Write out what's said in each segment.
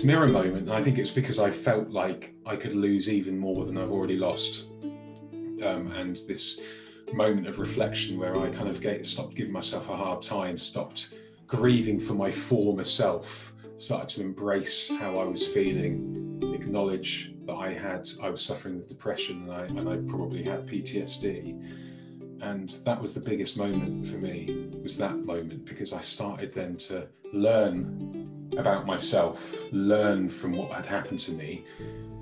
this mirror moment. And I think it's because I felt like I could lose even more than I've already lost. Um, and this moment of reflection where I kind of get, stopped giving myself a hard time, stopped grieving for my former self, started to embrace how I was feeling, acknowledge that I had, I was suffering with depression and I, and I probably had PTSD. And that was the biggest moment for me, was that moment, because I started then to learn about myself, learn from what had happened to me,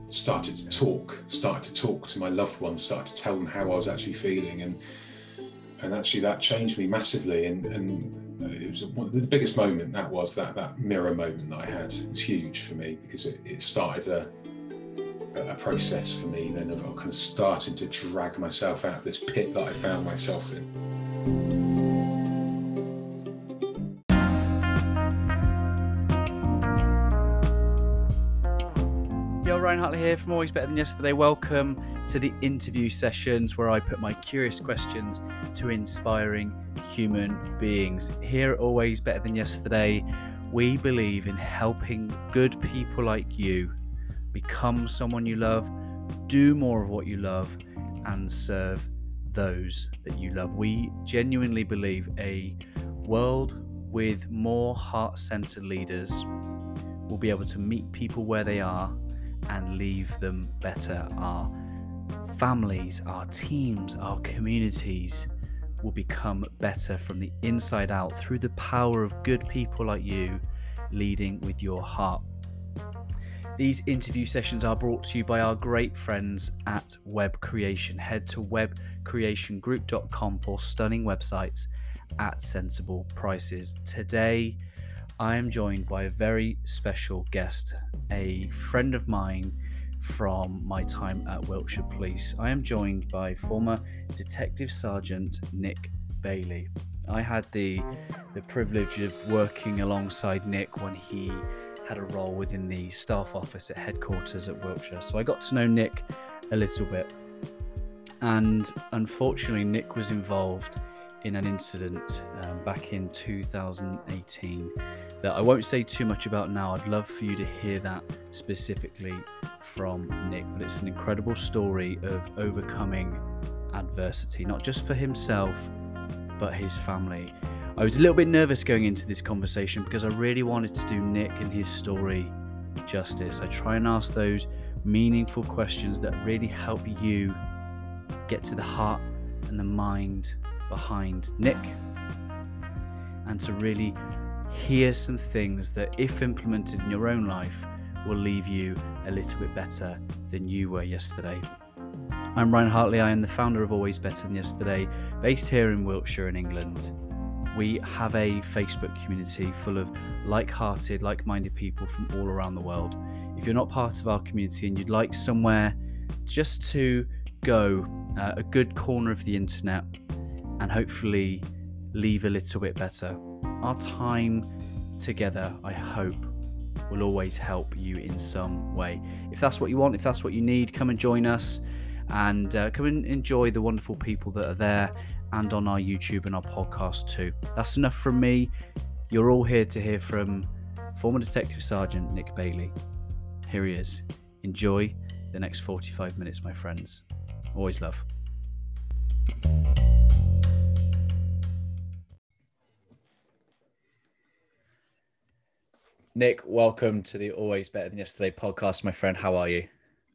started to talk, started to talk to my loved ones, started to tell them how I was actually feeling. And and actually that changed me massively. And, and it was one, the biggest moment that was that that mirror moment that I had it was huge for me because it, it started a a process for me then of kind of starting to drag myself out of this pit that I found myself in. Ryan Hartley here from Always Better Than Yesterday. Welcome to the interview sessions where I put my curious questions to inspiring human beings. Here at Always Better Than Yesterday, we believe in helping good people like you become someone you love, do more of what you love, and serve those that you love. We genuinely believe a world with more heart centered leaders will be able to meet people where they are and leave them better. Our families, our teams, our communities will become better from the inside out through the power of good people like you leading with your heart. These interview sessions are brought to you by our great friends at Web Creation. Head to webcreationgroup.com for stunning websites at sensible prices. Today, I am joined by a very special guest, a friend of mine from my time at Wiltshire Police. I am joined by former Detective Sergeant Nick Bailey. I had the the privilege of working alongside Nick when he had a role within the staff office at headquarters at Wiltshire. So I got to know Nick a little bit. And unfortunately, Nick was involved in an incident um, back in 2018 that I won't say too much about now. I'd love for you to hear that specifically from Nick, but it's an incredible story of overcoming adversity, not just for himself, but his family. I was a little bit nervous going into this conversation because I really wanted to do Nick and his story justice. I try and ask those meaningful questions that really help you get to the heart and the mind behind Nick and to really hear some things that, if implemented in your own life, will leave you a little bit better than you were yesterday. I'm Ryan Hartley. I am the founder of Always Better Than Yesterday, based here in Wiltshire in England. We have a Facebook community full of like hearted, like minded people from all around the world. If you're not part of our community and you'd like somewhere just to go, uh, a good corner of the internet, and hopefully leave a little bit better, our time together, I hope, will always help you in some way. If that's what you want, if that's what you need, come and join us and uh, come and enjoy the wonderful people that are there and on our YouTube and our podcast too. That's enough from me. You're all here to hear from former Detective Sergeant Nick Bailey. Here he is. Enjoy the next 45 minutes, my friends. Always love. Nick, welcome to the Always Better Than Yesterday podcast, my friend. How are you?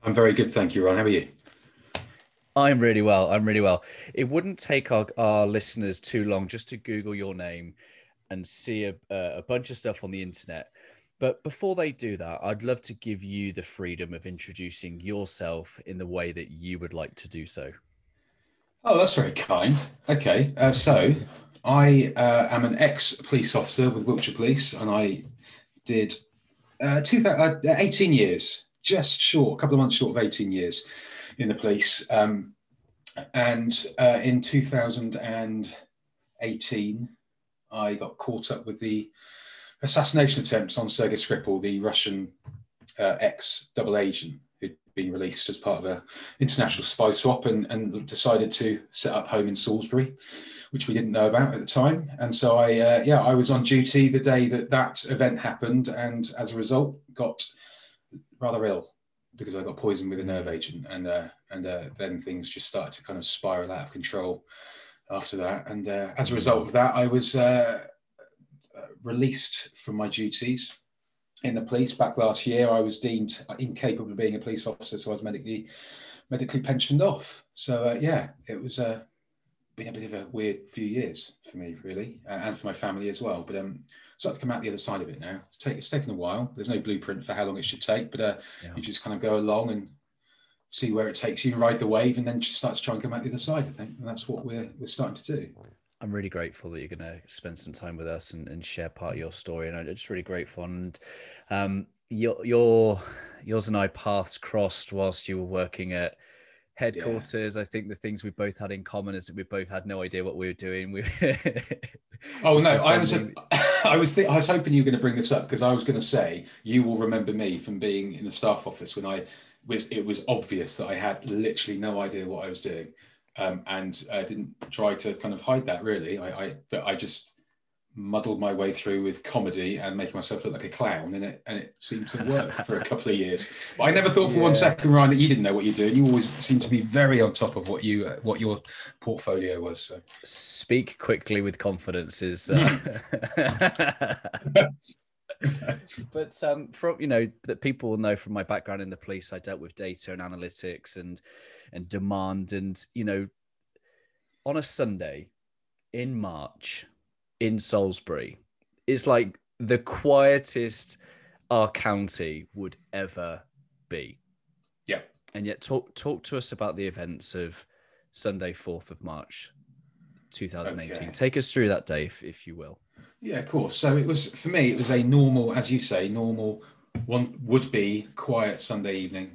I'm very good, thank you, Ron. How are you? I'm really well. I'm really well. It wouldn't take our, our listeners too long just to Google your name and see a, a bunch of stuff on the internet. But before they do that, I'd love to give you the freedom of introducing yourself in the way that you would like to do so. Oh, that's very kind. Okay, uh, so I uh, am an ex police officer with Wiltshire Police, and I did uh, two, uh, 18 years, just short, a couple of months short of 18 years in the police. Um, and uh, in 2018, I got caught up with the assassination attempts on Sergei Skripal, the Russian uh, ex double agent been released as part of an international spy swap and, and decided to set up home in Salisbury, which we didn't know about at the time. And so I, uh, yeah, I was on duty the day that that event happened, and as a result, got rather ill because I got poisoned with a nerve agent, and uh, and uh, then things just started to kind of spiral out of control after that. And uh, as a result of that, I was uh, released from my duties in the police back last year. I was deemed incapable of being a police officer, so I was medically medically pensioned off. So uh, yeah, it was uh, been a bit of a weird few years for me, really, and for my family as well. But um, started to come out the other side of it now. It's, take, it's taken a while. There's no blueprint for how long it should take, but uh, yeah. you just kind of go along and see where it takes you, ride the wave, and then just start to try and come out the other side. I think, and that's what we're we're starting to do. I'm really grateful that you're going to spend some time with us and, and share part of your story. And I'm just really grateful. And um, your, your, yours and I paths crossed whilst you were working at headquarters. Yeah. I think the things we both had in common is that we both had no idea what we were doing. We oh no, I was I was th- I was hoping you were going to bring this up because I was going to say you will remember me from being in the staff office when I was it was obvious that I had literally no idea what I was doing um, and I didn't try to kind of hide that really. I, I, but I just muddled my way through with comedy and making myself look like a clown, and it and it seemed to work for a couple of years. But I never thought for yeah. one second, Ryan, that you didn't know what you're doing. You always seem to be very on top of what you uh, what your portfolio was. So speak quickly with confidence is. Uh... but um, from you know that people will know from my background in the police, I dealt with data and analytics and and demand, and you know, on a Sunday in March in Salisbury, it's like the quietest our county would ever be. Yeah, and yet talk talk to us about the events of Sunday, fourth of March, 2018. Okay. Take us through that day, if, if you will. Yeah, of course. So it was for me. It was a normal, as you say, normal one would be quiet Sunday evening.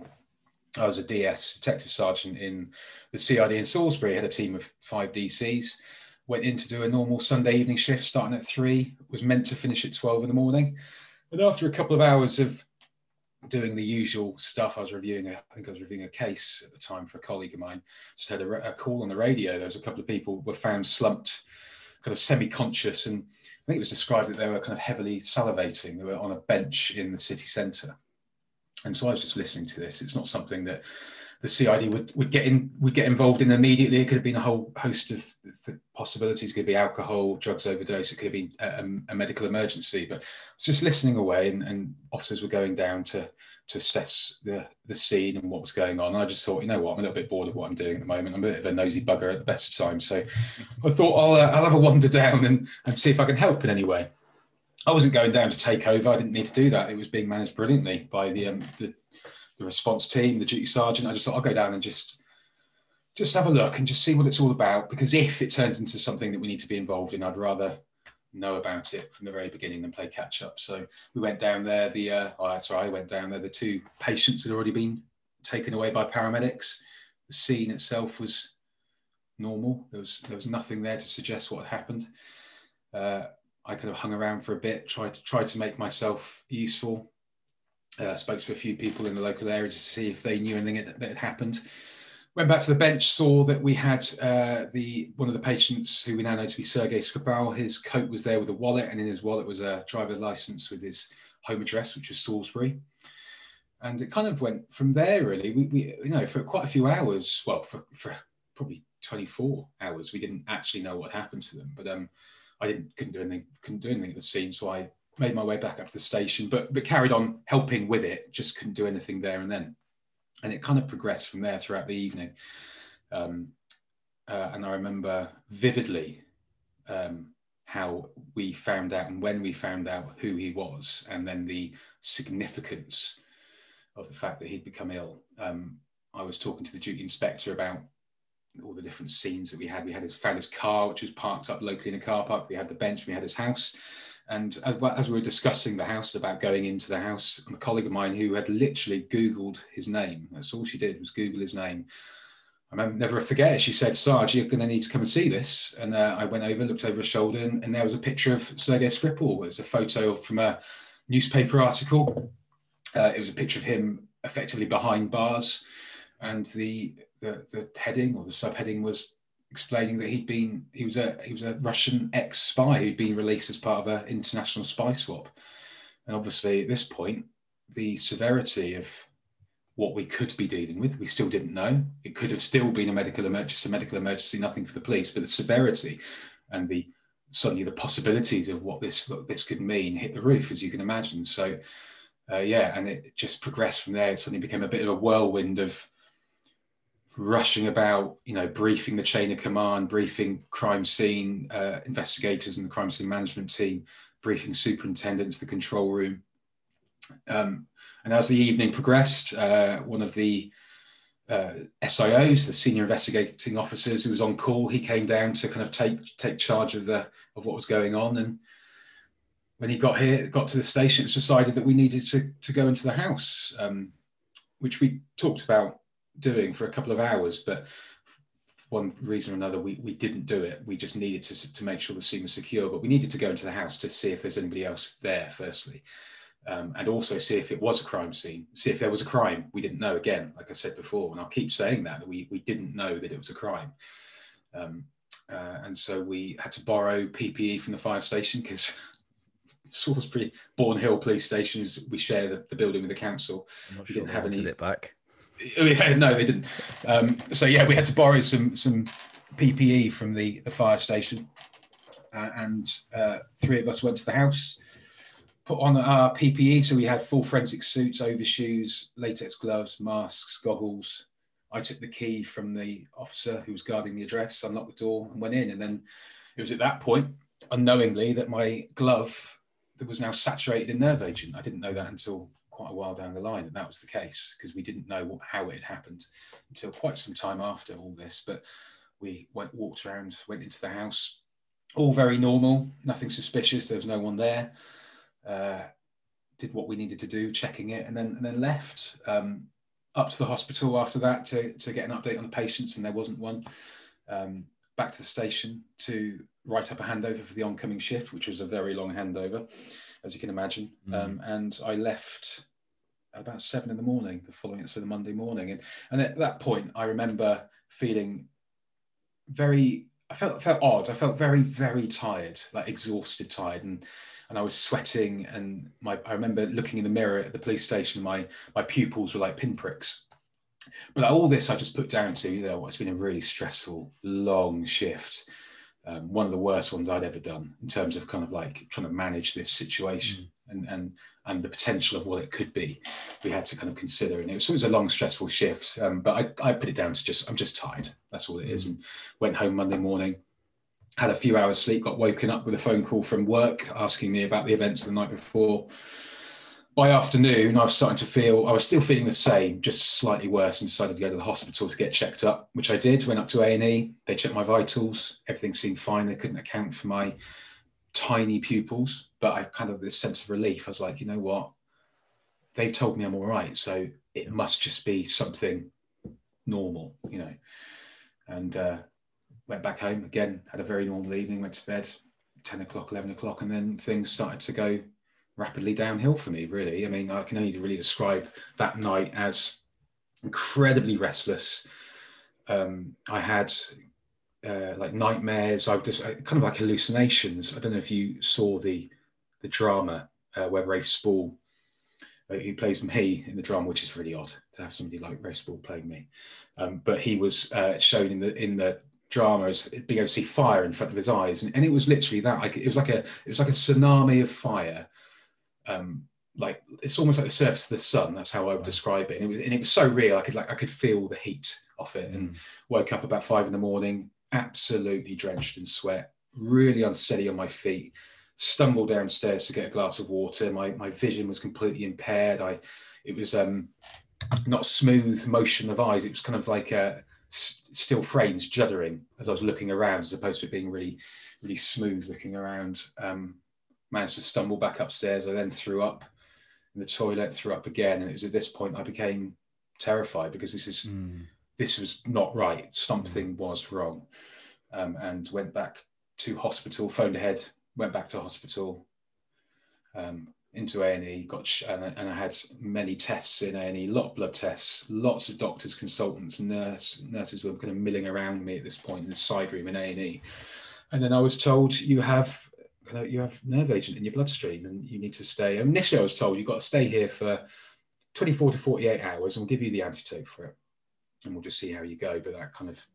I was a DS detective sergeant in the CID in Salisbury. Had a team of five DCs. Went in to do a normal Sunday evening shift starting at three. Was meant to finish at twelve in the morning. And after a couple of hours of doing the usual stuff, I was reviewing. A, I think I was reviewing a case at the time for a colleague of mine. Just had a, a call on the radio. There was a couple of people were found slumped, kind of semi-conscious, and I think it was described that they were kind of heavily salivating. They were on a bench in the city centre. And so I was just listening to this. It's not something that the CID would, would get in would get involved in immediately. It could have been a whole host of possibilities. It could be alcohol, drugs overdose. It could have been a, a medical emergency. But just listening away, and, and, officers were going down to to assess the the scene and what was going on. And I just thought, you know what, I'm a little bit bored of what I'm doing at the moment. I'm a bit of a nosy bugger at the best of times. So I thought I'll uh, I'll have a wander down and and see if I can help in any way. I wasn't going down to take over. I didn't need to do that. It was being managed brilliantly by the um, the the response team, the duty sergeant. I just thought I'll go down and just just have a look and just see what it's all about. Because if it turns into something that we need to be involved in, I'd rather know about it from the very beginning than play catch up. So we went down there. The uh, oh, right, I went down there. The two patients had already been taken away by paramedics. The scene itself was normal. There was there was nothing there to suggest what had happened. Uh, I could have hung around for a bit, tried to try to make myself useful uh, spoke to a few people in the local area to see if they knew anything that, that had happened. Went back to the bench, saw that we had uh, the one of the patients who we now know to be Sergei Skripal. His coat was there with a wallet, and in his wallet was a driver's license with his home address, which was Salisbury. And it kind of went from there, really. We, we you know, for quite a few hours, well, for, for probably 24 hours, we didn't actually know what happened to them. But um, I didn't couldn't do anything, couldn't do anything at the scene, so I made my way back up to the station, but but carried on helping with it. Just couldn't do anything there and then, and it kind of progressed from there throughout the evening. Um, uh, and I remember vividly um, how we found out and when we found out who he was, and then the significance of the fact that he'd become ill. Um, I was talking to the duty inspector about all the different scenes that we had. We had his his car, which was parked up locally in a car park. We had the bench. We had his house. And as we were discussing the house about going into the house, a colleague of mine who had literally Googled his name, that's all she did was Google his name. I remember, never forget it. She said, Sarge, you're going to need to come and see this. And uh, I went over, looked over her shoulder, and, and, there was a picture of Sergei Skripal. It was a photo from a newspaper article. Uh, it was a picture of him effectively behind bars, and the, the the heading or the subheading was explaining that he'd been he was a he was a Russian ex spy who'd been released as part of an international spy swap, and obviously at this point the severity of what we could be dealing with we still didn't know. It could have still been a medical emergency medical emergency nothing for the police but the severity and the suddenly the possibilities of what this this could mean hit the roof as you can imagine. So uh, yeah and it just progressed from there. It suddenly became a bit of a whirlwind of rushing about, you know, briefing the chain of command, briefing crime scene uh, investigators and the crime scene management team, briefing superintendents, the control room. Um, and as the evening progressed, uh, one of the uh, SIOs, the senior investigating officers who was on call, he came down to kind of take take charge of the of what was going on. And when he got here, got to the station, it was decided that we needed to to go into the house, um, which we talked about doing for a couple of hours, but one reason or another, we, we didn't do it. We just needed to, to make sure the scene was secure, but we needed to go into the house to see if there's anybody else there, firstly, um, and also see if it was a crime scene, see if there was a crime. We didn't know, again, like I said before, and I'll keep saying that, that we, we didn't know that it was a crime. Um, uh, and so we had to borrow PPE from the fire station because Salisbury Bourne Hill Police Station, we share the, the building with the council. we sure didn't have any. It back yeah, no, they didn't. Um, so yeah, we had to borrow some some PPE from the the fire station, uh, and uh, three of us went to the house, put on our PPE. So we had full forensic suits, overshoes, latex gloves, masks, goggles. I took the key from the officer who was guarding the address, unlocked the door, and went in. And then it was at that point, unknowingly, that my glove that was now saturated in nerve agent. I didn't know that until quite a while down the line that that was the case because we didn't know what, how it had happened until quite some time after all this. But we went, walked around, went into the house, all very normal, nothing suspicious. There was no one there. Uh, did what we needed to do, checking it, and then and then left. Um, up to the hospital after that to, to get an update on the patients, and there wasn't one. Um, back to the station to write up a handover for the oncoming shift, which was a very long handover, as you can imagine. Mm. Um, and I left about seven in the morning, the following, so the Monday morning. And, and at that point, I remember feeling very, I felt, felt odd. I felt very, very tired, like exhausted, tired. And, and I was sweating. And my, I remember looking in the mirror at the police station, my, my pupils were like pinpricks. But all this I just put down to, you know, it's been a really stressful, long shift. Um, one of the worst ones I'd ever done in terms of kind of like trying to manage this situation. Mm and and and the potential of what it could be we had to kind of consider and it was, it was a long stressful shift um, but I, I put it down to just i'm just tired that's all it is mm. and went home monday morning had a few hours sleep got woken up with a phone call from work asking me about the events of the night before by afternoon i was starting to feel i was still feeling the same just slightly worse and decided to go to the hospital to get checked up which i did went up to a&e they checked my vitals everything seemed fine they couldn't account for my tiny pupils, but I kind of this sense of relief. I was like, you know what? They've told me I'm all right, so it must just be something normal, you know. And uh, went back home again, had a very normal evening, went to bed, 10 o'clock, 11 o'clock, and then things started to go rapidly downhill for me, really. I mean, I can only really describe that night as incredibly restless. Um, I had uh, like nightmares. I just uh, kind of like hallucinations. I don't know if you saw the the drama uh, where Rafe Spall, uh, who plays me in the drama, which is really odd to have somebody like Rafe Spall playing me. Um, but he was uh, shown in the in the drama as being able to see fire in front of his eyes, and, and it was literally that. Like it was like a it was like a tsunami of fire. Um, like it's almost like the surface of the sun. That's how I would describe it. And it was and it was so real. I could like I could feel the heat off it, and mm. woke up about five in the morning, absolutely drenched in sweat, really unsteady on my feet. Stumbled downstairs to get a glass of water. My my vision was completely impaired. I it was um not smooth motion of eyes. It was kind of like a still frames juddering as I was looking around, as opposed to being really, really smooth looking around. Um, managed to stumble back upstairs. I then threw up in the toilet, threw up again, and it was at this point I became terrified because this is mm this was not right. Something was wrong. Um, and went back to hospital, phoned ahead, went back to hospital. Um, into A&E, got sh- and, I, and I had many tests in A&E, lot of blood tests, lots of doctors, consultants, nurse, nurses were kind of milling around me at this point in the side room in A&E. And then I was told you have you have nerve agent in your bloodstream and you need to stay. Initially, I was told you've got to stay here for 24 to 48 hours and we'll give you the antidote for it. And we'll just see how you go. But that kind of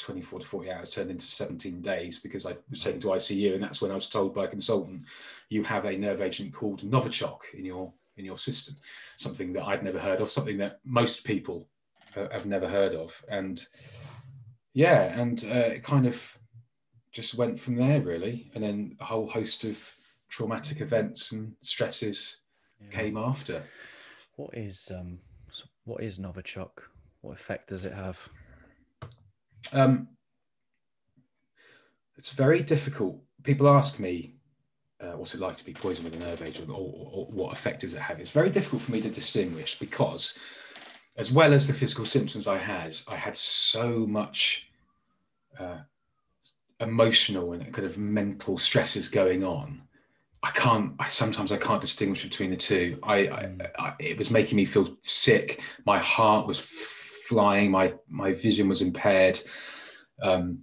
24 to 40 hours turned into 17 days because I was taken to ICU, and that's when I was told by a consultant, you have a nerve agent called Novichok in your in your system, something that I'd never heard of, something that most people have never heard of, and yeah, and uh, it kind of just went from there really, and then a whole host of traumatic events and stresses yeah. came after. What is um, what is Novichok? What effect does it have? Um, it's very difficult. People ask me, uh, what's it like to be poisoned with a nerve agent or, or, or, what effect does it have? It's very difficult for me to distinguish because, as well as the physical symptoms I had, I had so much uh, emotional and kind of mental stresses going on. I can't. I sometimes I can't distinguish between the two. I, I, mm. I it was making me feel sick. My heart was flying. My my vision was impaired. Um,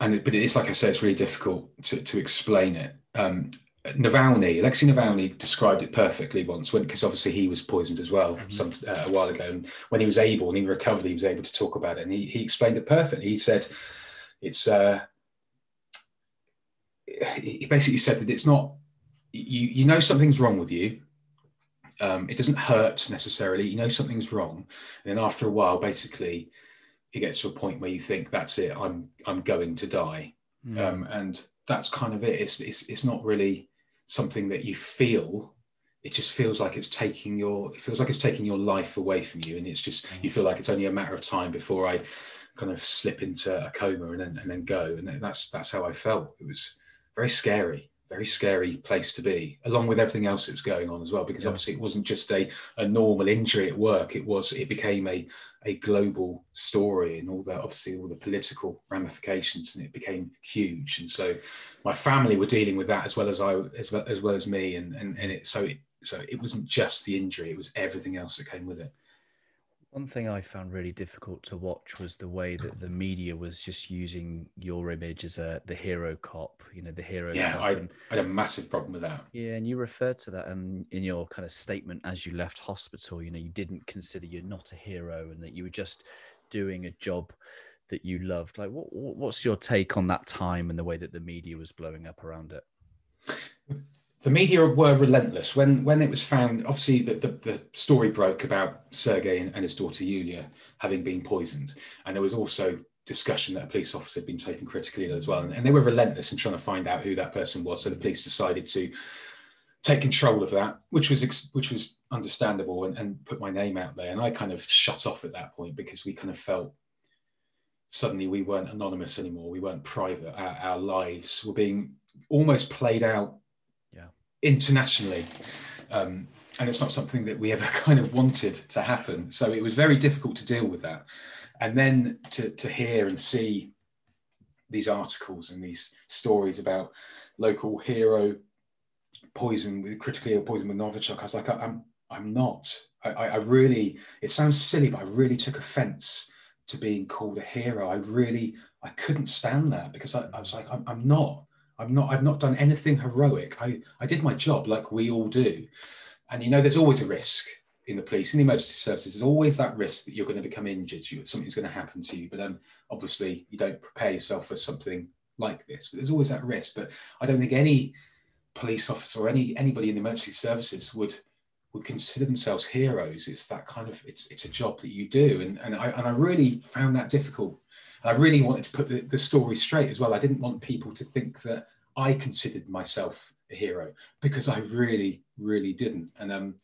and it, but it's like I said, it's really difficult to, to explain it. Um, Navalny, Alexei Navalny described it perfectly once because obviously he was poisoned as well mm-hmm. some uh, a while ago. And when he was able and he recovered, he was able to talk about it. And he, he explained it perfectly. He said, it's, uh, he basically said that it's not, you, you know, something's wrong with you um, it doesn't hurt necessarily. You know something's wrong, and then after a while, basically, it gets to a point where you think that's it. I'm I'm going to die, mm. um, and that's kind of it. It's, it's it's not really something that you feel. It just feels like it's taking your. It feels like it's taking your life away from you, and it's just mm. you feel like it's only a matter of time before I kind of slip into a coma and then and then go. And that's that's how I felt. It was very scary very scary place to be, along with everything else that was going on as well. Because yeah. obviously, it wasn't just a, a normal injury at work; it was it became a a global story, and all that obviously all the political ramifications, and it became huge. And so, my family were dealing with that as well as I as well as, well as me, and and and it so it so it wasn't just the injury; it was everything else that came with it. One thing I found really difficult to watch was the way that the media was just using your image as a the hero cop, you know, the hero. Yeah, I, and, I, had a massive problem with that. Yeah, and you referred to that in, in your kind of statement as you left hospital. You know, you didn't consider you're not a hero, and that you were just doing a job that you loved. Like, what what's your take on that time and the way that the media was blowing up around it? The media were relentless when when it was found. Obviously, the, the, the story broke about Sergei and, his daughter Yulia having been poisoned, and there was also discussion that a police officer had been taken critically as well, and, and, they were relentless in trying to find out who that person was. So the police decided to take control of that, which was which was understandable, and, and put my name out there. And I kind of shut off at that point because we kind of felt suddenly we weren't anonymous anymore. We weren't private. Our, our lives were being almost played out internationally. Um, and it's not something that we ever kind of wanted to happen. So it was very difficult to deal with that. And then to, to hear and see these articles and these stories about local hero poison with critically ill poison with Novichok, I was like, I'm, I'm not. I, I really, it sounds silly, but I really took offense to being called a hero. I really, I couldn't stand that because I, I was like, I'm, I'm not. I'm not, I've not done anything heroic. I, I did my job like we all do. And you know, there's always a risk in the police, in the emergency services, there's always that risk that you're going to become injured, you, something's going to happen to you. But um, obviously, you don't prepare yourself for something like this. But there's always that risk. But I don't think any police officer or any anybody in the emergency services would would consider themselves heroes. It's that kind of it's it's a job that you do, and and I and I really found that difficult. I really wanted to put the, the story straight as well. I didn't want people to think that I considered myself a hero because I really, really didn't. And um,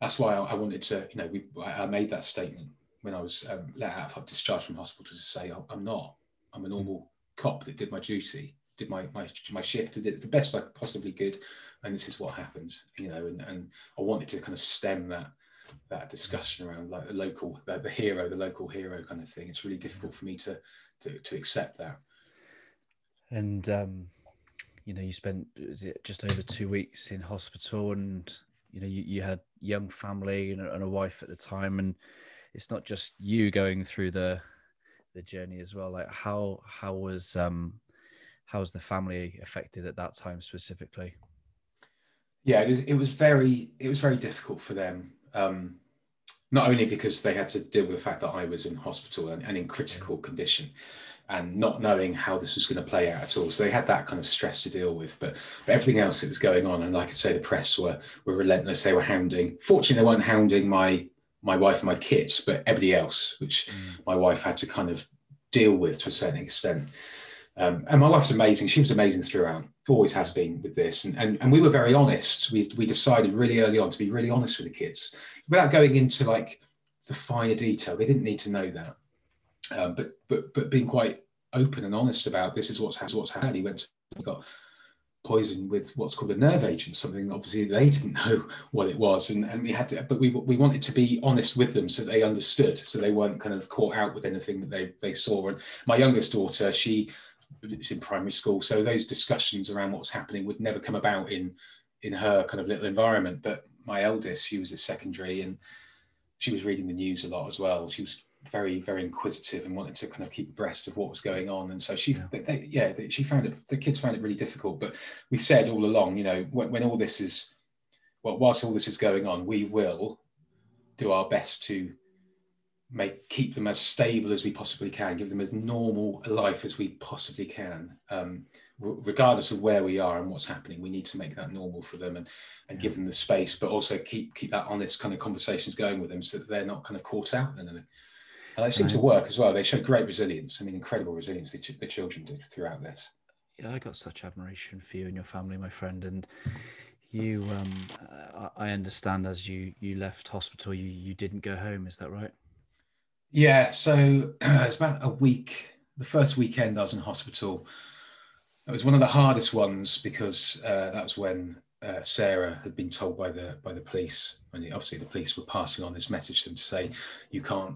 that's why I, I, wanted to, you know, we, I made that statement when I was um, let out, of discharged from hospital to say, oh, I'm not, I'm a normal cop that did my duty, did my, my, my shift, did the best I possibly could. And this is what happens, you know, and, and I wanted to kind of stem that, that discussion around like the local, the, the hero, the local hero kind of thing. It's really difficult for me to, to, to accept that. And um, you know, you spent is it just over two weeks in hospital, and you know, you, you had young family and, and a wife at the time, and it's not just you going through the the journey as well. Like how how was um how was the family affected at that time specifically? Yeah, it was, it was very it was very difficult for them. Um, not only because they had to deal with the fact that I was in hospital and, and in critical condition, and not knowing how this was going to play out at all. So they had that kind of stress to deal with. But, but everything else that was going on, and like I say, the press were were relentless. They were hounding. Fortunately, they weren't hounding my my wife and my kids, but everybody else, which mm. my wife had to kind of deal with to a certain extent. Um, and my wife's amazing. She was amazing throughout, always has been with this. And, and, and we were very honest. We, we decided really early on to be really honest with the kids without going into like the finer detail. They didn't need to know that. Um, but, but, but being quite open and honest about this is what's, what's happened. He went, to, got poisoned with what's called a nerve agent, something obviously they didn't know what it was. And, and we had to, but we, we wanted to be honest with them so they understood, so they weren't kind of caught out with anything that they, they saw. And my youngest daughter, she was in primary school. So those discussions around what's happening would never come about in, in her kind of little environment. But my eldest, she was a secondary and she was reading the news a lot as well. She was very very inquisitive and wanted to kind of keep abreast of what was going on and so she yeah, they, they, yeah they, she found it the kids found it really difficult but we said all along you know when, when all this is well whilst all this is going on we will do our best to make keep them as stable as we possibly can give them as normal a life as we possibly can um, regardless of where we are and what's happening we need to make that normal for them and and give them the space but also keep keep that honest kind of conversations going with them so that they're not kind of caught out in anything and it seemed to work as well. They showed great resilience. I mean, incredible resilience the, the children did throughout this. Yeah, I got such admiration for you and your family, my friend. And you, um, I understand as you you left hospital, you you didn't go home. Is that right? Yeah. So it's about a week. The first weekend I was in hospital. It was one of the hardest ones because uh, that was when uh, Sarah had been told by the by the police, and obviously the police were passing on this message to them to say, "You can't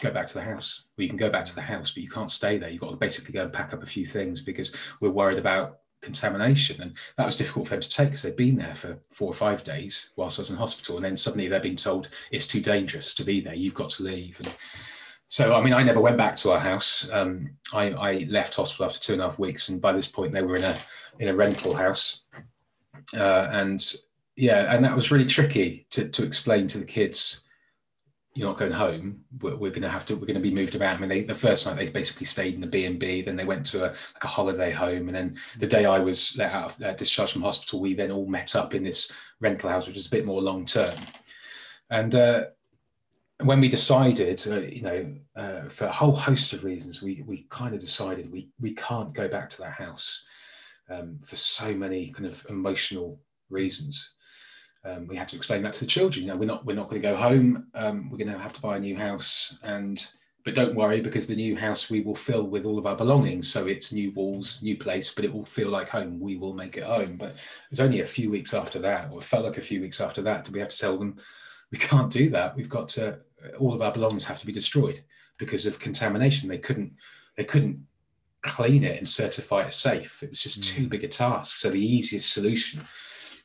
go back to the house. Well, you can go back to the house, but you can't stay there. You've got to basically go and pack up a few things because we're worried about contamination. And that was difficult for them to take because they'd been there for four or five days whilst I was in hospital. And then suddenly they're being told it's too dangerous to be there. You've got to leave. And so, I mean, I never went back to our house. Um, I, I, left hospital after two and a half weeks. And by this point they were in a, in a rental house. Uh, and yeah, and that was really tricky to, to explain to the kids you're not going home. We're, we're going to have to. We're going to be moved about. I mean, they, the first night they basically stayed in the B and B. Then they went to a like a holiday home, and then the day I was let out of uh, discharged from hospital, we then all met up in this rental house, which is a bit more long term. And uh, when we decided, uh, you know, uh, for a whole host of reasons, we we kind of decided we we can't go back to that house um, for so many kind of emotional reasons um, we had to explain that to the children. You know, we're not we're not going to go home. Um, we're going to have to buy a new house, and but don't worry because the new house we will fill with all of our belongings. So it's new walls, new place, but it will feel like home. We will make it home. But it's only a few weeks after that, or it felt like a few weeks after that, do we have to tell them we can't do that? We've got to all of our belongings have to be destroyed because of contamination. They couldn't they couldn't clean it and certify it safe. It was just mm. too big a task. So the easiest solution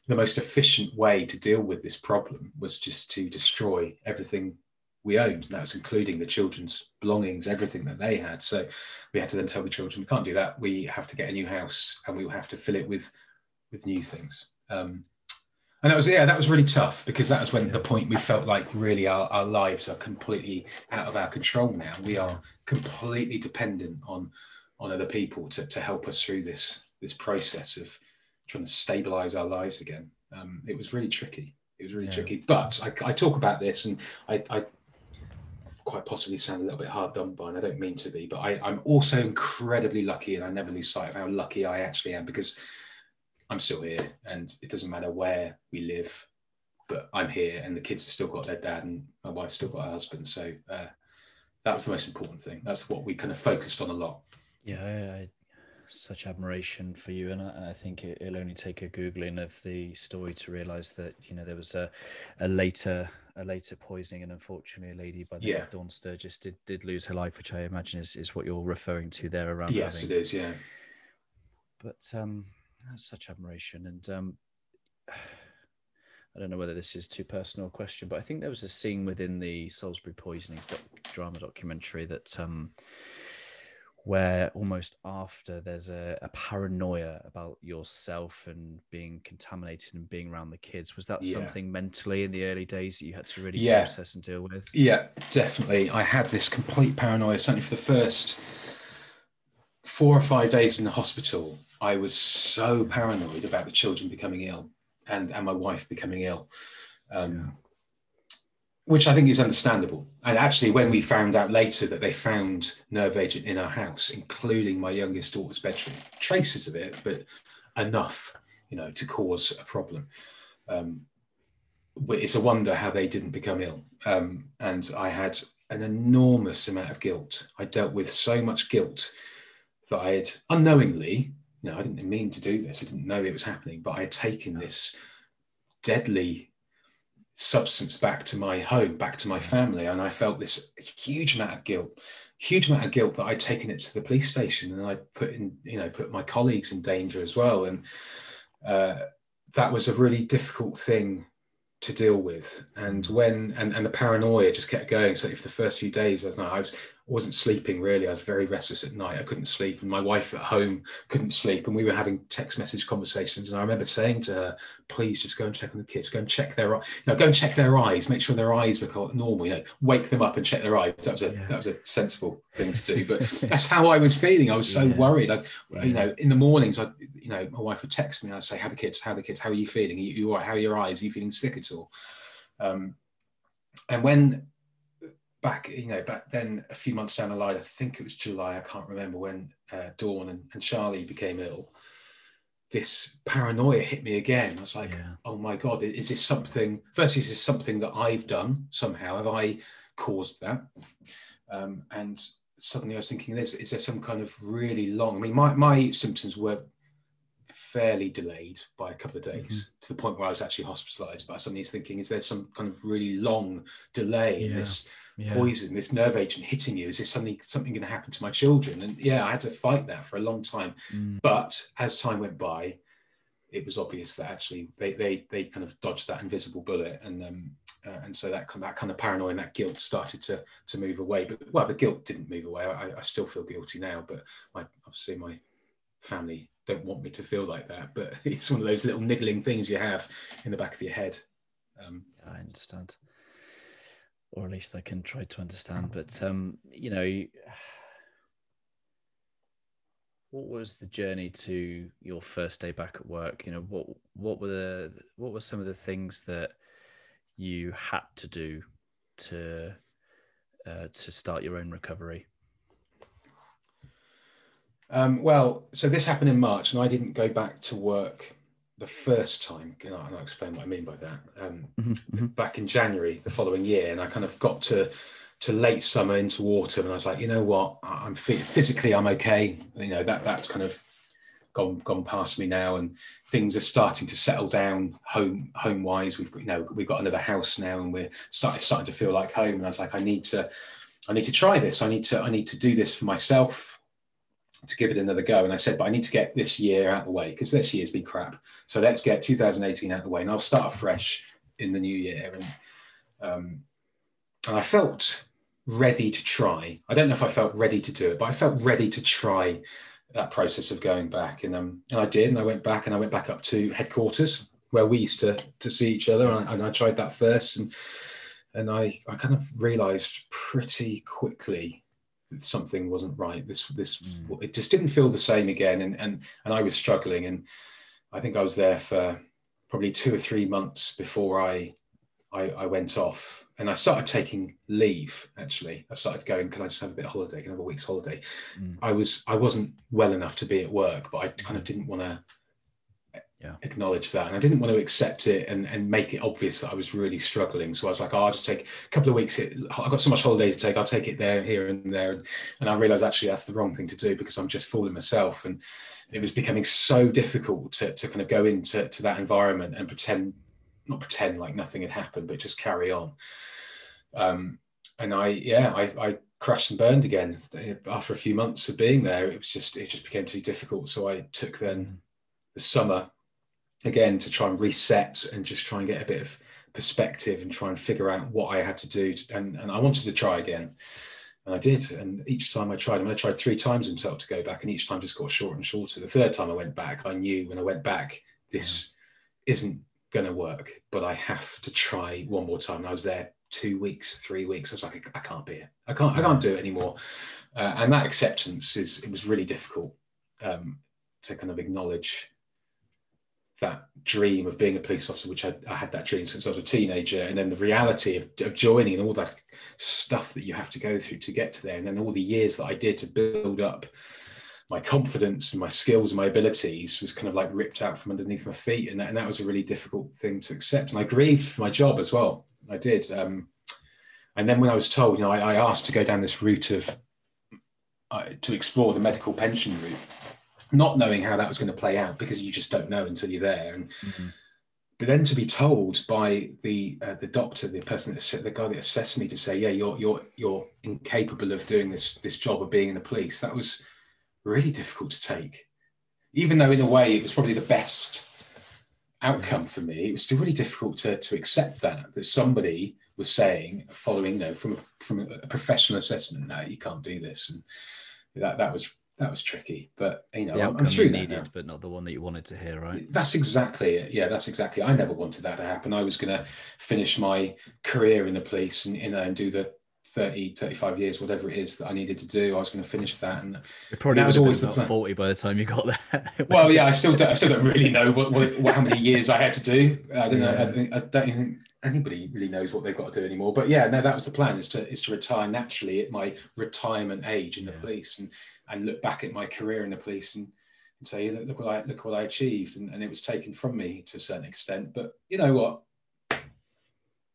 the most efficient way to deal with this problem was just to destroy everything we owned. And that's including the children's belongings, everything that they had. So we had to then tell the children, we can't do that. We have to get a new house and we will have to fill it with with new things. Um, and that was yeah, that was really tough because that was when the point we felt like really our, our lives are completely out of our control now. We are completely dependent on on other people to, to help us through this this process of trying to stabilize our lives again. Um, it was really tricky. It was really yeah. tricky. But I, I, talk about this, and I, I, quite possibly sound a little bit hard done by, and I don't mean to be. But I, I'm also incredibly lucky, and I never lose sight of how lucky I actually am because I'm still here, and it doesn't matter where we live, but I'm here, and the kids have still got their dad, and my wife's still got her husband. So uh, that was the most important thing. That's what we kind of focused on a lot. Yeah, I, such admiration for you, and I, I think it, will only take a googling of the story to realise that you know there was a, a later a later poisoning, and unfortunately, a lady by the name of Dawn Sturgess did did lose her life, which I imagine is, is what you're referring to there around. Yes, having. it is. Yeah. But um, such admiration, and um, I don't know whether this is too personal a question, but I think there was a scene within the Salisbury poisonings doc- drama documentary that um, where almost after there's a, a, paranoia about yourself and being contaminated and being around the kids. Was that yeah. something mentally in the early days that you had to really yeah. process and deal with? Yeah, definitely. I had this complete paranoia, certainly for the first four or five days in the hospital. I was so paranoid about the children becoming ill and, and my wife becoming ill. Um, yeah which I think is understandable. And actually, when we found out later that they found nerve agent in our house, including my youngest daughter's bedroom, traces of it, but enough, you know, to cause a problem. Um, but it's a wonder how they didn't become ill. Um, and I had an enormous amount of guilt. I dealt with so much guilt that I had unknowingly, know, I didn't mean to do this. I didn't know it was happening, but I had taken this deadly substance back to my home, back to my family. And I felt this huge amount of guilt, huge amount of guilt that I'd taken it to the police station and I put in, you know, put my colleagues in danger as well. And uh, that was a really difficult thing to deal with. And when and, and the paranoia just kept going. So if the first few days I was, I was wasn't sleeping really. I was very restless at night. I couldn't sleep, and my wife at home couldn't sleep. And we were having text message conversations. And I remember saying to her, "Please, just go and check on the kids. Go and check their, you know, go and check their eyes. Make sure their eyes look normal. You know, wake them up and check their eyes." That was a yeah. that was a sensible thing to do. But that's how I was feeling. I was so yeah. worried. I, you know, in the mornings, I, you know, my wife would text me. I'd say, "How the kids? How the kids? How are you feeling? Are you, you all right? How are your eyes? Are you feeling sick at all?" Um, and when back, you know, back then a few months down the line, I think it was July, I can't remember when uh, Dawn and, and, Charlie became ill. This paranoia hit me again. I was like, yeah. oh my God, is this something? First, is this something that I've done somehow? Have I caused that? Um, and suddenly I was thinking, is, is there some kind of really long? I mean, my, my symptoms were fairly delayed by a couple of days mm-hmm. to the point where I was actually hospitalized. But I suddenly was thinking, is there some kind of really long delay yeah. in this yeah. poison, this nerve agent hitting you? Is this something something going to happen to my children? And yeah, I had to fight that for a long time. Mm. But as time went by, it was obvious that actually they they they kind of dodged that invisible bullet, and um, uh, and so that that kind of paranoia and that guilt started to to move away. But well, the guilt didn't move away. I, I still feel guilty now, but my obviously my family don't want me to feel like that. But it's one of those little niggling things you have in the back of your head. Um, I understand or at least I can try to understand. But um, you know, what was the journey to your first day back at work? You know, what what were the what were some of the things that you had to do to uh, to start your own recovery? Um, well, so this happened in March, and I didn't go back to work the first time, and I'll explain what I mean by that. Um, mm-hmm, mm-hmm. Back in January the following year, and I kind of got to to late summer into autumn, and I was like, you know what, I'm physically I'm okay. You know that that's kind of gone gone past me now, and things are starting to settle down home home wise. We've got you know we've got another house now, and we're starting starting to feel like home. And I was like, I need to I need to try this. I need to I need to do this for myself to give it another go. And I said, but I need to get this year out of the way because this year's been crap. So let's get 2018 out of the way and I'll start fresh in the new year. And, um, and I felt ready to try. I don't know if I felt ready to do it, but I felt ready to try that process of going back. And, um, and I did. And I went back and I went back up to headquarters where we used to, to see each other. And I, and I tried that first. And, and I, I kind of realized pretty quickly something wasn't right. This this mm. it just didn't feel the same again, and and and I was struggling, and I think I was there for probably two or three months before I I, I went off, and I started taking leave. Actually, I started going. Can I just have a bit of holiday? Can I have a week's holiday? Mm. I was I wasn't well enough to be at work, but I kind of didn't want to yeah. acknowledge that. And I didn't want to accept it and, and make it obvious that I was really struggling. So I was like, oh, I'll just take a couple of weeks. I've got so much holiday to take. I'll take it there, here, and there. And, and I realized actually that's the wrong thing to do because I'm just fooling myself. And it was becoming so difficult to, to kind of go into to that environment and pretend, not pretend like nothing had happened, but just carry on. Um, and I, yeah, I, I crashed and burned again after a few months of being there. It was just, it just became too difficult. So I took then the summer again to try and reset and just try and get a bit of perspective and try and figure out what I had to do. To, and, and I wanted to try again. And I did. And each time I tried, I, mean, I tried three times in total to go back, and each time just got shorter and shorter. The third time I went back, I knew when I went back, this yeah. isn't going to work, but I have to try one more time. And I was there two weeks, three weeks. I was like, I, can't be it. I can't, I can't do it anymore. Uh, and that acceptance is, it was really difficult um, to kind of acknowledge that dream of being a police officer, which I, I, had that dream since I was a teenager, and then the reality of, of, joining and all that stuff that you have to go through to get to there, and then all the years that I did to build up my confidence and my skills and my abilities was kind of like ripped out from underneath my feet, and that, and that was a really difficult thing to accept. And I grieved for my job as well. I did. Um, and then when I was told, you know, I, I asked to go down this route of uh, to explore the medical pension route not knowing how that was going to play out because you just don't know until you're there. And mm-hmm. but then to be told by the uh, the doctor, the person that the guy that assessed me to say, yeah, you're you're you're incapable of doing this this job of being in the police. That was really difficult to take, even though in a way it was probably the best outcome for me. It was still really difficult to to accept that that somebody was saying, following you know from from a professional assessment, no, you can't do this, and that that was that was tricky, but you know, I'm, I'm through needed, now. but not the one that you wanted to hear, right? That's exactly it. Yeah, that's exactly. It. I never wanted that to happen. I was going to finish my career in the police and you know and do the 30, 35 years, whatever it is that I needed to do. I was going to finish that, and it probably that was always the plan. forty by the time you got there. well, yeah, I still don't, I still don't really know what, what, what, how many years I had to do. I don't yeah. know. I, think, I don't think anybody really knows what they've got to do anymore. But yeah, no, that was the plan: is to is to retire naturally at my retirement age in the yeah. police, and and look back at my career in the police and, and say, look, look what I look what I achieved, and, and it was taken from me to a certain extent. But you know what?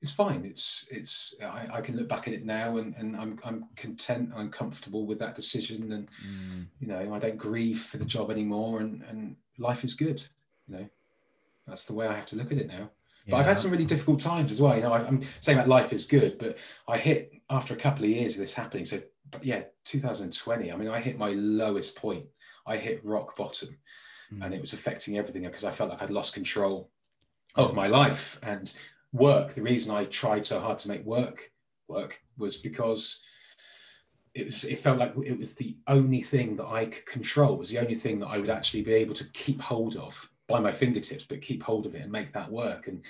It's fine. It's it's I, I can look back at it now, and, and I'm I'm content. I'm comfortable with that decision, and mm. you know I don't grieve for the job anymore, and and life is good. You know, that's the way I have to look at it now. But I've had some really difficult times as well. You know, I, am saying that life is good, but I hit after a couple of years of this happening. So, but yeah, 2020. I mean, I hit my lowest point. I hit rock bottom, mm. and it was affecting everything because I felt like I'd lost control of my life and work. The reason I tried so hard to make work work was because it was it felt like it was the only thing that I could control. It was the only thing that I would actually be able to keep hold of by my fingertips, but keep hold of it and make that work. And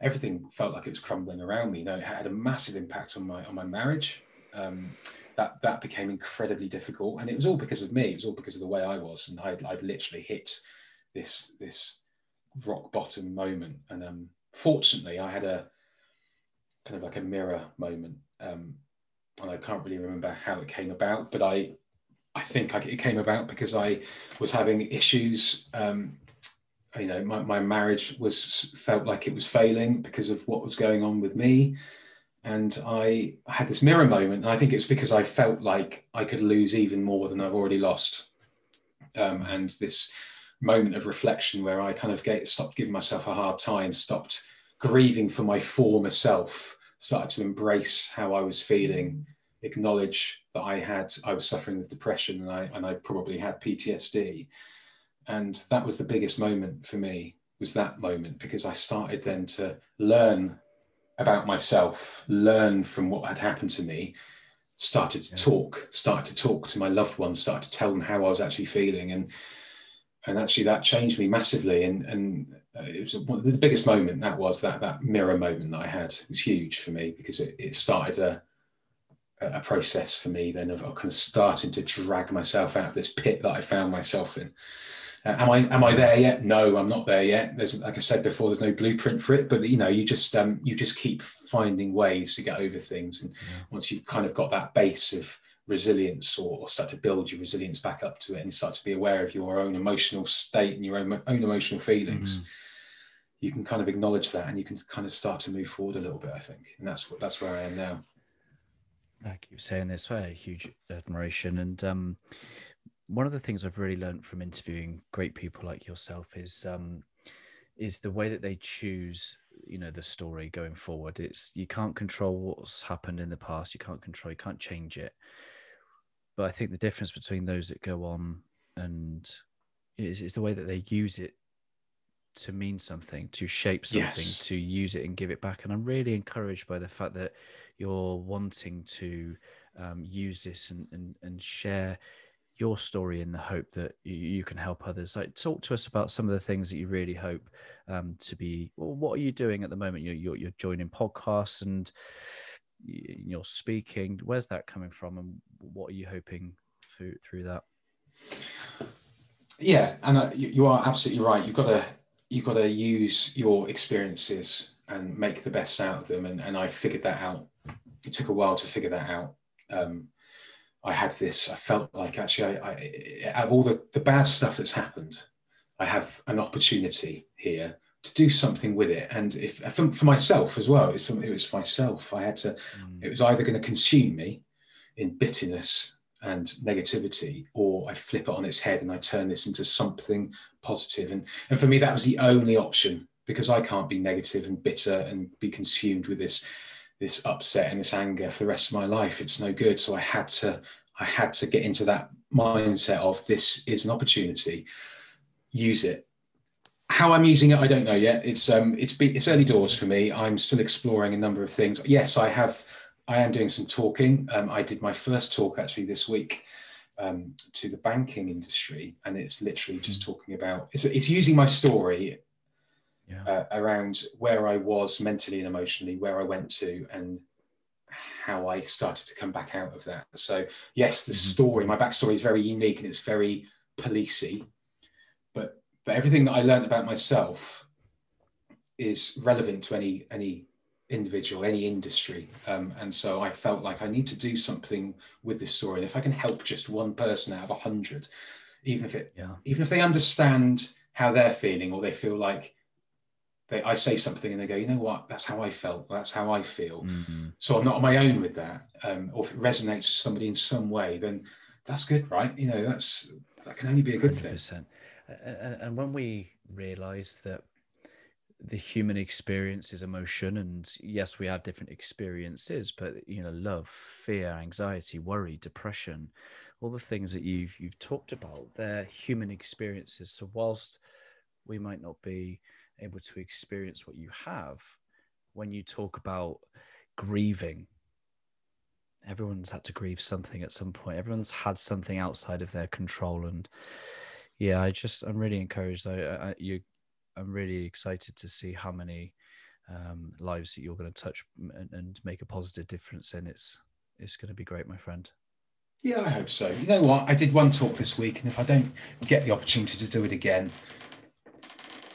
everything felt like it was crumbling around me. You know, it had a massive impact on my on my marriage. Um, that that became incredibly difficult, and it was all because of me. It was all because of the way I was, and I'd, I'd literally hit this this rock bottom moment. And um, fortunately, I had a kind of like a mirror moment, um, and I can't really remember how it came about, but I I think it came about because I was having issues um, you know my, my marriage was felt like it was failing because of what was going on with me. And I had this mirror moment and i think it's because i felt like i could lose even more than i've already lost. Um, and this moment of reflection where i kind of get, stopped giving myself a hard time stopped grieving for my former self started to embrace how i was feeling acknowledge that i had i was suffering with depression and i and i probably had ptsd and that was the biggest moment for me was that moment because i started then to learn about myself learn from what had happened to me started to yeah. talk started to talk to my loved ones started to tell them how i was actually feeling. And and actually that changed me massively. And and uh, it was one the biggest moment that was that that mirror moment that i had. It was huge for me because it, it started a a process for me then of, of kind of starting to drag myself out of this pit that i found myself in uh, am I am I there yet? No, I'm not there yet. There's like I said before, there's no blueprint for it. But you know, you just um, you just keep finding ways to get over things, and yeah. once you've kind of got that base of resilience, or, or, start to build your resilience back up to it, and start to be aware of your own emotional state and your own own emotional feelings. Mm. You can kind of acknowledge that, and you can kind of start to move forward a little bit. I think, and that's what that's where I am now. I keep saying this, a huge admiration, and um, one of the things I've really learned from interviewing great people like yourself is um, is the way that they choose you know the story going forward it's you can't control what's happened in the past you can't control you can't change it but i think the difference between those that go on and is, is the way that they use it to mean something, to shape something, Yes. to use it and give it back. And I'm really encouraged by the fact that you're wanting to um, use this and, and, and share your story in the hope that you, can help others. Like, talk to us about some of the things that you really hope um, to be. Well, what are you doing at the moment? You're, you're, you're joining podcasts and you're speaking. Where's that coming from, and what are you hoping through through that? Yeah, and uh, you, you are absolutely right. You've got to you've got to use your experiences and make the best out of them. And, and I figured that out. It took a while to figure that out. Um, I had this. I felt like actually, I, I out of all the, the bad stuff that's happened, I have an opportunity here to do something with it. And if for, for myself as well, it's for, it was myself. I had to. Mm. It was either going to consume me in bitterness and negativity, or I flip it on its head and I turn this into something positive. And and for me, that was the only option because I can't be negative and bitter and be consumed with this this upset and this anger for the rest of my life. It's no good. So I had to I had to get into that mindset of this is an opportunity, use it. How I'm using it, I don't know yet. It's um it's be, it's early doors for me. I'm still exploring a number of things. Yes, I have I am doing some talking. Um, I did my first talk actually this week um, to the banking industry, and it's literally just talking about it's, it's using my story Yeah. uh, around where I was mentally and emotionally, where I went to, and how I started to come back out of that. So yes, the Mhm. story, my backstory is very unique and it's very policey, but but everything that I learned about myself is relevant to any any individual, any industry, um, and so I felt like I need to do something with this story. And if I can help just one person out of a hundred, even if it Yeah. even if they understand how they're feeling or they feel like they I say something and they go, you know what, that's how I felt, that's how I feel. Mhm. So I'm not on my own with that. Um, or if it resonates with somebody in some way, then that's good, right? You know, that's that can only be a good thing. 100%. And, and when we realize that the human experience is emotion, and yes, we have different experiences, but you know, love, fear, anxiety, worry, depression, all the things that you've you've talked about, they're human experiences. So whilst we might not be able to experience what you have, when you talk about grieving, everyone's had to grieve something at some point. Everyone's had something outside of their control, and yeah, I just I'm really encouraged. I, I you, I'm really excited to see how many um, lives that you're going to touch and, and make a positive difference in. It's it's going to be great, my friend. Yeah, I hope so. You know what? I did one talk this week, and if I don't get the opportunity to do it again,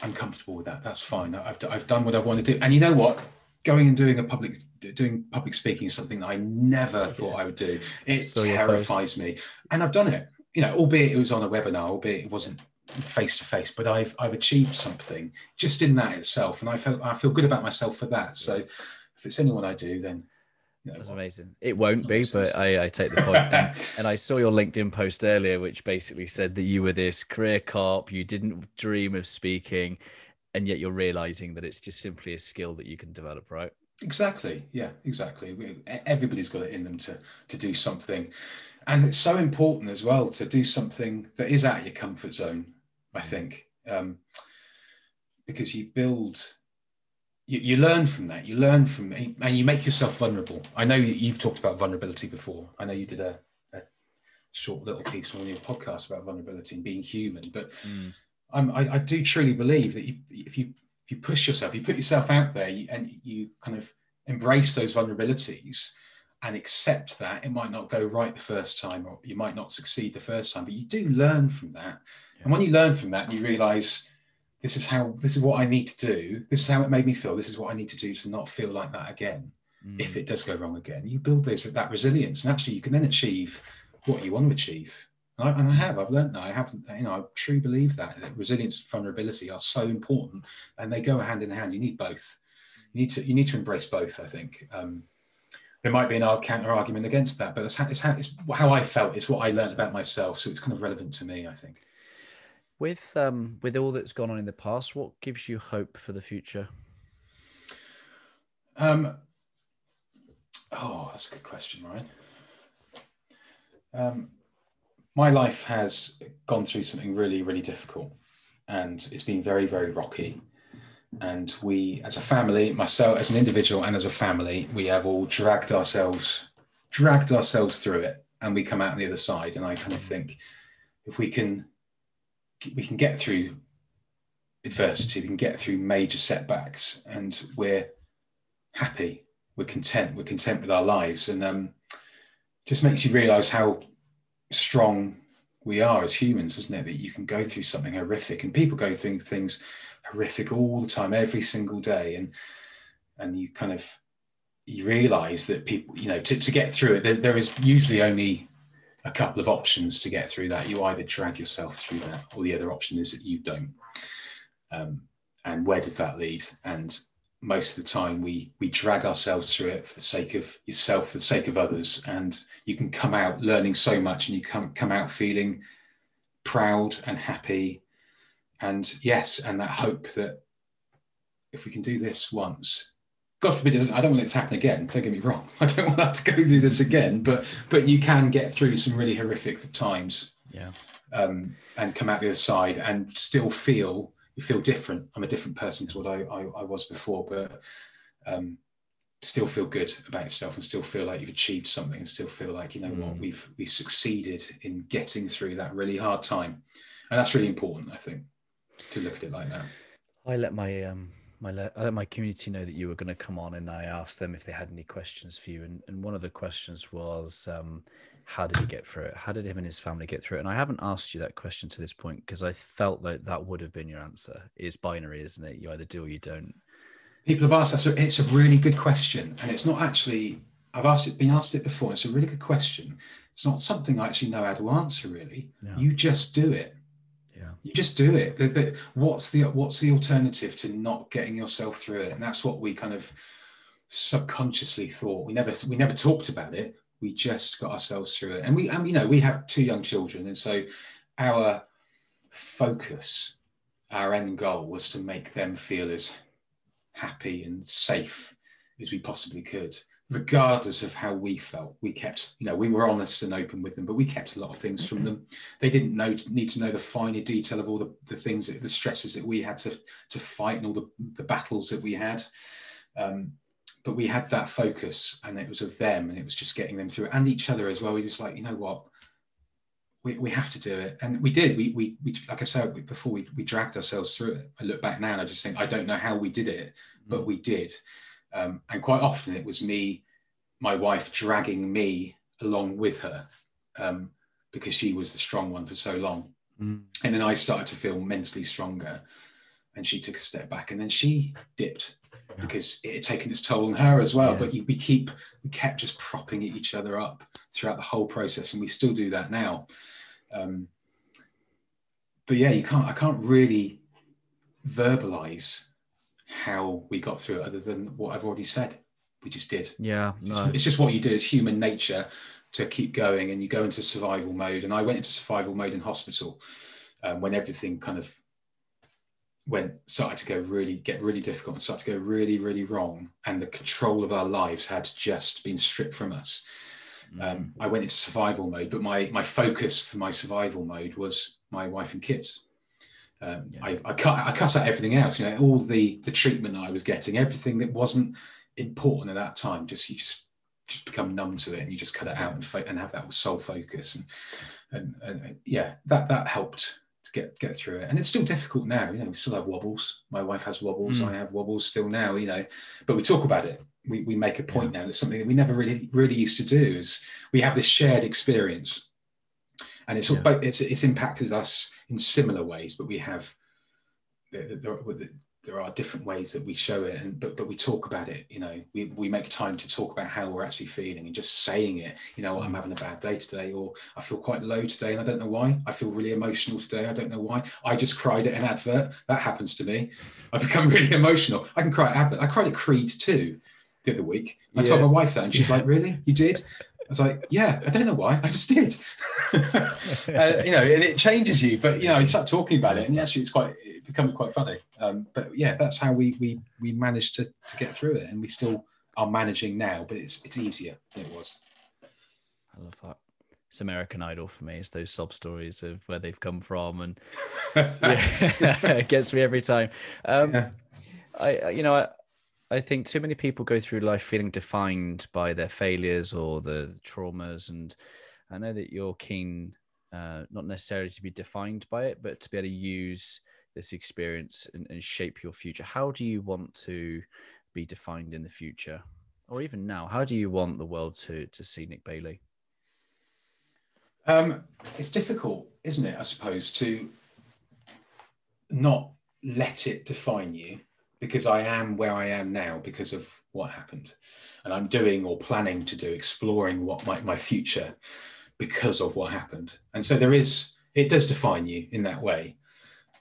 I'm comfortable with that. That's fine. I've, I've done what I want to do. And you know what? Going and doing a public doing public speaking is something that I never thought I would do. It your terrifies me, and I've done it. You know, albeit it was on a webinar, albeit it wasn't face to face, but I've I've achieved something just in that itself, and I feel I feel good about myself for that. So, if it's anyone I do, then know That's amazing. It won't be, but I, I take the point. and, and I saw your LinkedIn post earlier, which basically said that you were this career cop, you didn't dream of speaking, and yet you're realizing that it's just simply a skill that you can develop, right? Exactly. Yeah, exactly. We, everybody's got it in them to to do something, and it's so important as well to do something that is out of your comfort zone. I think um, because you build, you, you learn from that. You learn from and you make yourself vulnerable. I know you've talked about vulnerability before. I know you did a, a short little piece on your podcast about vulnerability and being human, but mm. I'm, I, I do truly believe that you, if you if you push yourself, you put yourself out there, you, and you kind of embrace those vulnerabilities and accept that it might not go right the first time, or you might not succeed the first time, but you do learn from that. And when you learn from that, you realize this is how this is what I need to do. This is how it made me feel. This is what I need to do to not feel like that again. Mm. If it does go wrong again, you build those that resilience, and actually, you can then achieve what you want to achieve. And I, and I have. I've learned that. I have. You know, I truly believe that that resilience and vulnerability are so important, and they go hand in hand. You need both. You need to. You need to embrace both. I think. Um, there might be an counter argument against that, but it's how, it's how it's how I felt. It's what I learned about myself, so it's kind of relevant to me. I think. With um with all that's gone on in the past, what gives you hope for the future? Um, oh, that's a good question, Ryan. Um, my life has gone through something really, really difficult. and it's been very, very rocky. And we, as a family, myself as an individual and as a family, we have all dragged ourselves, dragged ourselves through it, and we come out on the other side. And I kind of think, if we can, we can get through adversity, we can get through major setbacks, and we're happy, we're content, we're content with our lives, and um, just makes you realise how strong we are as humans, isn't it? That you can go through something horrific, and people go through things horrific all the time, every single day, and and you kind of you realise that people, you know, to, to get through it, there, there is usually only a couple of options to get through that. You either drag yourself through that, or the other option is that you don't. Um, and where does that lead? And most of the time we we drag ourselves through it for the sake of yourself for the sake of others and you can come out learning so much and you come come out feeling proud and happy and yes and that hope that if we can do this once god forbid i don't want it to happen again don't get me wrong i don't want to have to go through this again but but you can get through some really horrific times yeah um, and come out the other side and still feel you feel different. I'm a different person to what I, I, I was before, but um, still feel good about yourself and still feel like you've achieved something and still feel like, you know mm. what, we've we succeeded in getting through that really hard time. And that's really important, I think, to look at it like that. I let my um my I let my community know that you were going to come on, and I asked them if they had any questions for you. And, and one of the questions was, um, how did he get through it? How did him and his family get through it? And I haven't asked you that question to this point because I felt that that would have been your answer. It's binary, isn't it? You either do or you don't. People have asked us. It's a really good question, and it's not actually. I've asked it, been asked it before. It's a really good question. It's not something I actually know how to answer. Really, yeah. you just do it. You just do it. The, the, what's the what's the alternative to not getting yourself through it? And that's what we kind of subconsciously thought. We never we never talked about it, we just got ourselves through it and we and you know we have two young children and so our focus our end goal was to make them feel as happy and safe as we possibly could regardless of how we felt we kept you know we were honest and open with them but we kept a lot of things from them. They didn't know need to know the finer detail of all the, the things that, the stresses that we had to to fight and all the, the battles that we had. Um, but we had that focus and it was of them and it was just getting them through and each other as well. We just like you know what? We, we have to do it. And we did. We, we, we like i said before we, we dragged ourselves through it. I look back now and i just think i don't know how we did it but mm. we did um, and quite often it was me my wife dragging me along with her um, because she was the strong one for so long mm. and then i started to feel mentally stronger and she took a step back and then she dipped yeah. because it had taken its toll on her as well. Yeah. But we keep we kept just propping each other up throughout the whole process, and we still do that now. Um, but yeah, you can't. I can't really verbalize how we got through it, other than what I've already said. We just did. Yeah, no. it's, it's just what you do. It's human nature to keep going, and you go into survival mode. And I went into survival mode in hospital um, when everything kind of went started to go really get really difficult and started to go really really wrong and the control of our lives had just been stripped from us mm. um, i went into survival mode but my my focus for my survival mode was my wife and kids um, yeah. I, I, cut I cut out everything else you know all the the treatment I was getting everything that wasn't important at that time just you just just become numb to it and you just cut it out and, fo- and have that sole focus and, and, and yeah that that helped to get get through it. And it's still difficult now. You know, we still have wobbles. My wife has wobbles. Mm. I have wobbles still now. You know, but we talk about it. We, we make a point yeah. now. It's something that we never really really used to do. Is we have this shared experience, and it's yeah. it's it's impacted us in similar ways. But we have the, the, there are different ways that we show it and but but we talk about it you know we, we make time to talk about how we're actually feeling and just saying it you know i'm mm. having a bad day today or i feel quite low today and i don't know why i feel really emotional today i don't know why i just cried at an advert that happens to me i become really emotional i can cry at advert i cried at Creed II the other week i yeah. told my wife that and she's yeah. like really you did I was like, yeah, I don't know why, I just did. uh, you know, and it changes you. But you know, you start talking about it, and actually, it's quite it becomes quite funny. Um, but yeah, that's how we we we managed to to get through it, and we still are managing now. But it's it's easier than it was. I love that. it's American Idol for me. It's those sob stories of where they've come from, and yeah, it gets me every time. Um, yeah. I, you know, I, I think too many people go through life feeling defined by their failures or the traumas, and I know that you're keen, uh, not necessarily to be defined by it, but to be able to use this experience and, and shape your future. How do you want to be defined in the future, or even now? How do you want the world to to see Nick Bailey? Um, it's difficult, isn't it? I suppose to not let it define you because I am where I am now because of what happened, and I'm doing or planning to do, exploring what might my future because of what happened. And so there is, it does define you in that way.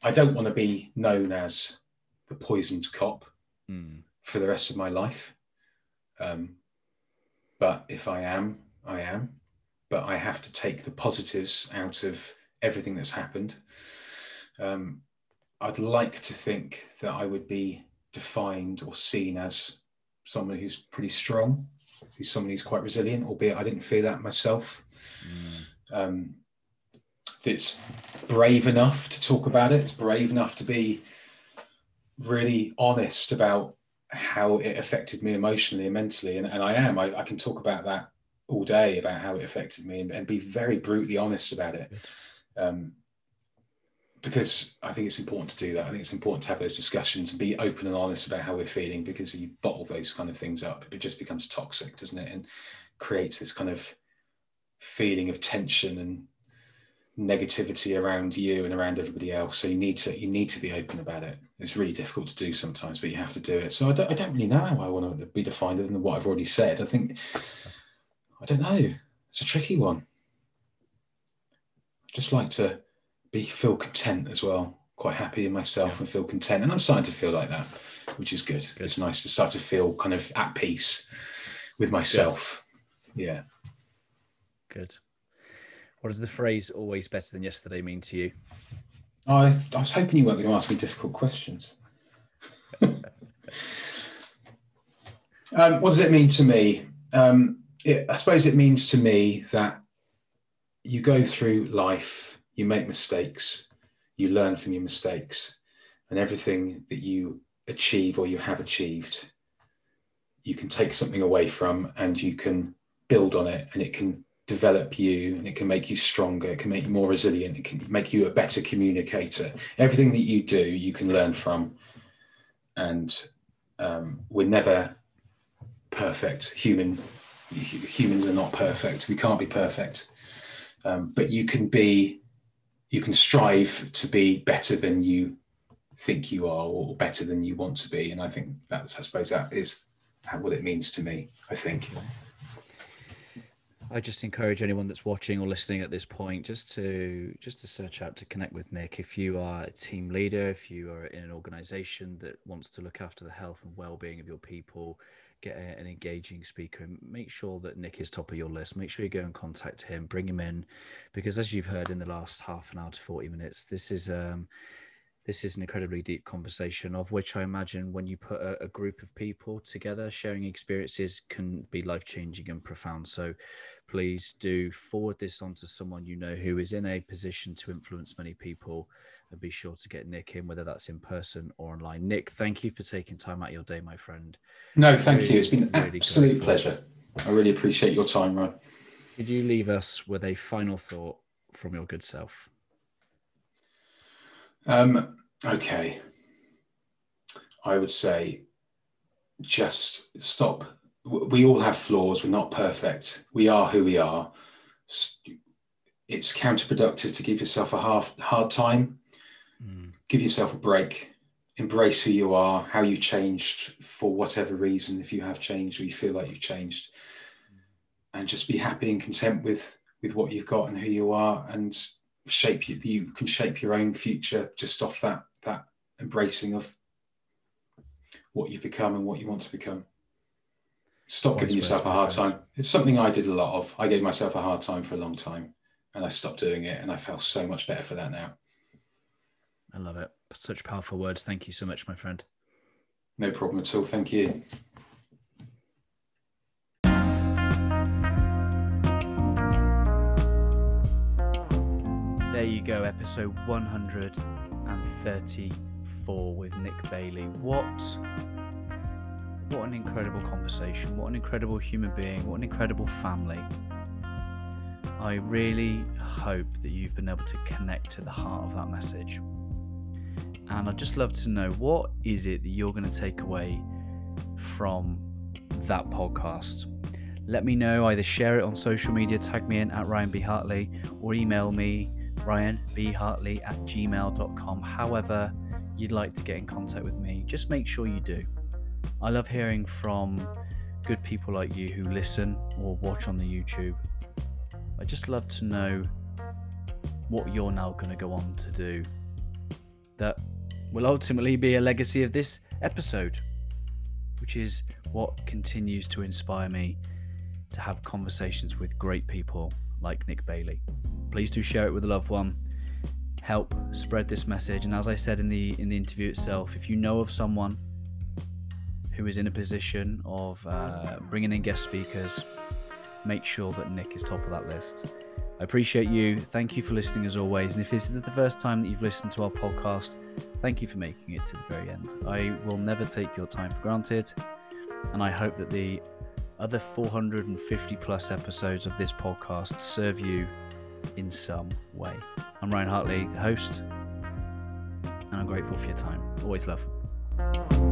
I don't want to be known as the poisoned cop mm. for the rest of my life. Um, but if I am, I am but I have to take the positives out of everything that's happened. Um, I'd like to think that I would be defined or seen as someone who's pretty strong, who's someone who's quite resilient, albeit I didn't feel that myself. Mm. Um, that's brave enough to talk about it, it's brave enough to be really honest about how it affected me emotionally and mentally. And, and I am, I, I can talk about that all day about how it affected me and, and be very brutally honest about it. Um, because I think it's important to do that. I think it's important to have those discussions and be open and honest about how we're feeling because you bottle those kind of things up, it just becomes toxic, doesn't it? And creates this kind of feeling of tension and negativity around you and around everybody else. So you need to you need to be open about it. It's really difficult to do sometimes, but you have to do it. So I don't, I don't really know how I want to be defined other than what I've already said. I think I don't know. It's a tricky one. I just like to be feel content as well. Quite happy in myself yeah. and feel content. And I'm starting to feel like that, which is good. good. It's nice to start to feel kind of at peace with myself. Good. Yeah. Good. What does the phrase always better than yesterday mean to you? I, I was hoping you weren't going to ask me difficult questions. um, what does it mean to me? Um, it, I suppose it means to me that you go through life, you make mistakes, you learn from your mistakes, and everything that you achieve or you have achieved, you can take something away from and you can build on it and it can develop you and it can make you stronger it can make you more resilient it can make you a better communicator. Everything that you do you can learn from. And um, we're never perfect. Human humans are not perfect. We can't be perfect, um, but you can be, you can strive to be better than you think you are, or better than you want to be. And I think that's, I suppose, that is what it means to me. I think. I just encourage anyone that's watching or listening at this point just to just to search out to connect with Nick. If you are a team leader, if you are in an organization that wants to look after the health and well-being of your people, get a, an engaging speaker and make sure that Nick is top of your list. Make sure you go and contact him, bring him in, because as you've heard in the last half an hour to 40 minutes, this is um, this is an incredibly deep conversation of which I imagine when you put a, a group of people together, sharing experiences can be life changing and profound. So please do forward this on to someone you know who is in a position to influence many people and be sure to get Nick in, whether that's in person or online. Nick, thank you for taking time out of your day, my friend. No, thank really, you. It's been an really absolute pleasure. I really appreciate your time, Ryan. Could you leave us with a final thought from your good self? Um, okay. I would say just stop. We all have flaws. We're not perfect. We are who we are. It's counterproductive to give yourself a half hard time. Give yourself a break. Embrace who you are, how you changed for whatever reason, if you have changed or you feel like you've changed, and just be happy and content with with what you've got and who you are, and shape you. You can shape your own future just off that that embracing of what you've become and what you want to become. Stop giving yourself a hard time. It's something I did a lot of. I gave myself a hard time for a long time and I stopped doing it and I feel so much better for that now. I love it. Such powerful words. Thank you so much, my friend. No problem at all. Thank you. There you go, episode 134 with Nick Bailey. What what an incredible conversation. What an incredible human being. What an incredible family. I really hope that you've been able to connect to the heart of that message. And I'd just love to know what is it that you're going to take away from that podcast. Let me know, either share it on social media, tag me in at Ryan B. Hartley, or email me, ryanbhartley at gmail.com. However, you'd like to get in contact with me, just make sure you do. I love hearing from good people like you who listen or watch on the YouTube. I just love to know what you're now going to go on to do that will ultimately be a legacy of this episode, which is what continues to inspire me to have conversations with great people like Nick Bailey. Please do share it with a loved one. Help spread this message. And as I said in the in the interview itself, if you know of someone who is in a position of uh, bringing in guest speakers, make sure that Nick is top of that list. I appreciate you. Thank you for listening as always. And if this is the first time that you've listened to our podcast, thank you for making it to the very end. I will never take your time for granted. And I hope that the other 450 plus episodes of this podcast serve you in some way. I'm Ryan Hartley, the host, and I'm grateful for your time. Always love.